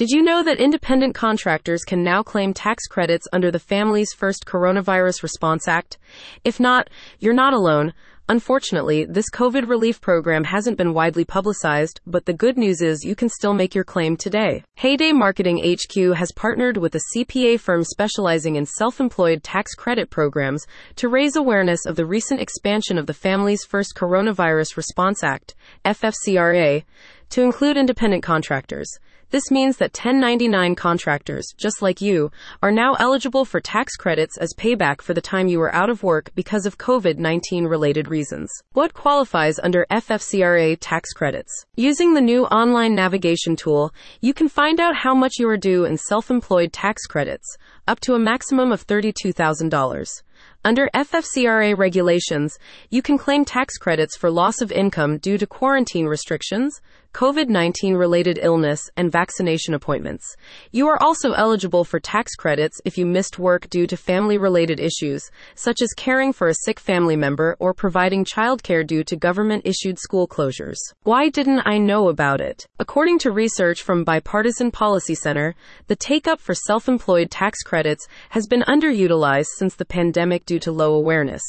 Did you know that independent contractors can now claim tax credits under the Families First Coronavirus Response Act? If not, you're not alone. Unfortunately, this COVID relief program hasn't been widely publicized, but the good news is you can still make your claim today. Heyday Marketing HQ has partnered with a CPA firm specializing in self employed tax credit programs to raise awareness of the recent expansion of the Families First Coronavirus Response Act, FFCRA, to include independent contractors. This means that 1099 contractors, just like you, are now eligible for tax credits as payback for the time you were out of work because of COVID 19 related reasons. What qualifies under FFCRA tax credits? Using the new online navigation tool, you can find out how much you are due in self employed tax credits, up to a maximum of $32,000. Under FFCRA regulations, you can claim tax credits for loss of income due to quarantine restrictions, COVID 19 related illness, and vaccination appointments. You are also eligible for tax credits if you missed work due to family related issues, such as caring for a sick family member or providing childcare due to government issued school closures. Why didn't I know about it? According to research from Bipartisan Policy Center, the take up for self employed tax credits has been underutilized since the pandemic due to low awareness.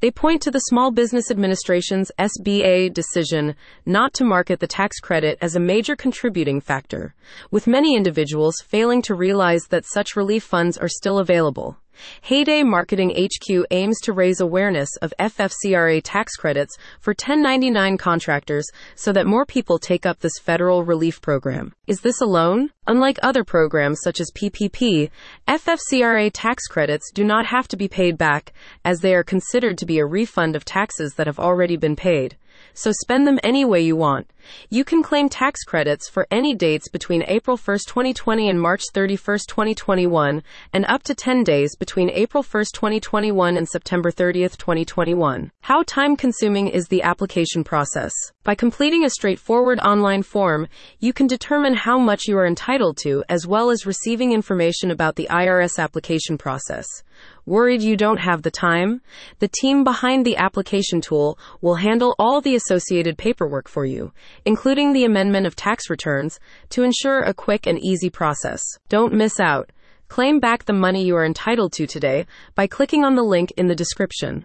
They point to the Small Business Administration's SBA decision not to market the tax credit as a major contributing factor, with many individuals failing to realize that such relief funds are still available. Heyday Marketing HQ aims to raise awareness of FFCRA tax credits for 1099 contractors so that more people take up this federal relief program. Is this a loan? Unlike other programs such as PPP, FFCRA tax credits do not have to be paid back as they are considered to be a refund of taxes that have already been paid so spend them any way you want. You can claim tax credits for any dates between April 1, 2020 and March 31, 2021, and up to 10 days between April 1, 2021 and September 30, 2021. How time consuming is the application process? By completing a straightforward online form, you can determine how much you are entitled to as well as receiving information about the IRS application process. Worried you don't have the time? The team behind the application tool will handle all the associated paperwork for you, including the amendment of tax returns, to ensure a quick and easy process. Don't miss out. Claim back the money you are entitled to today by clicking on the link in the description.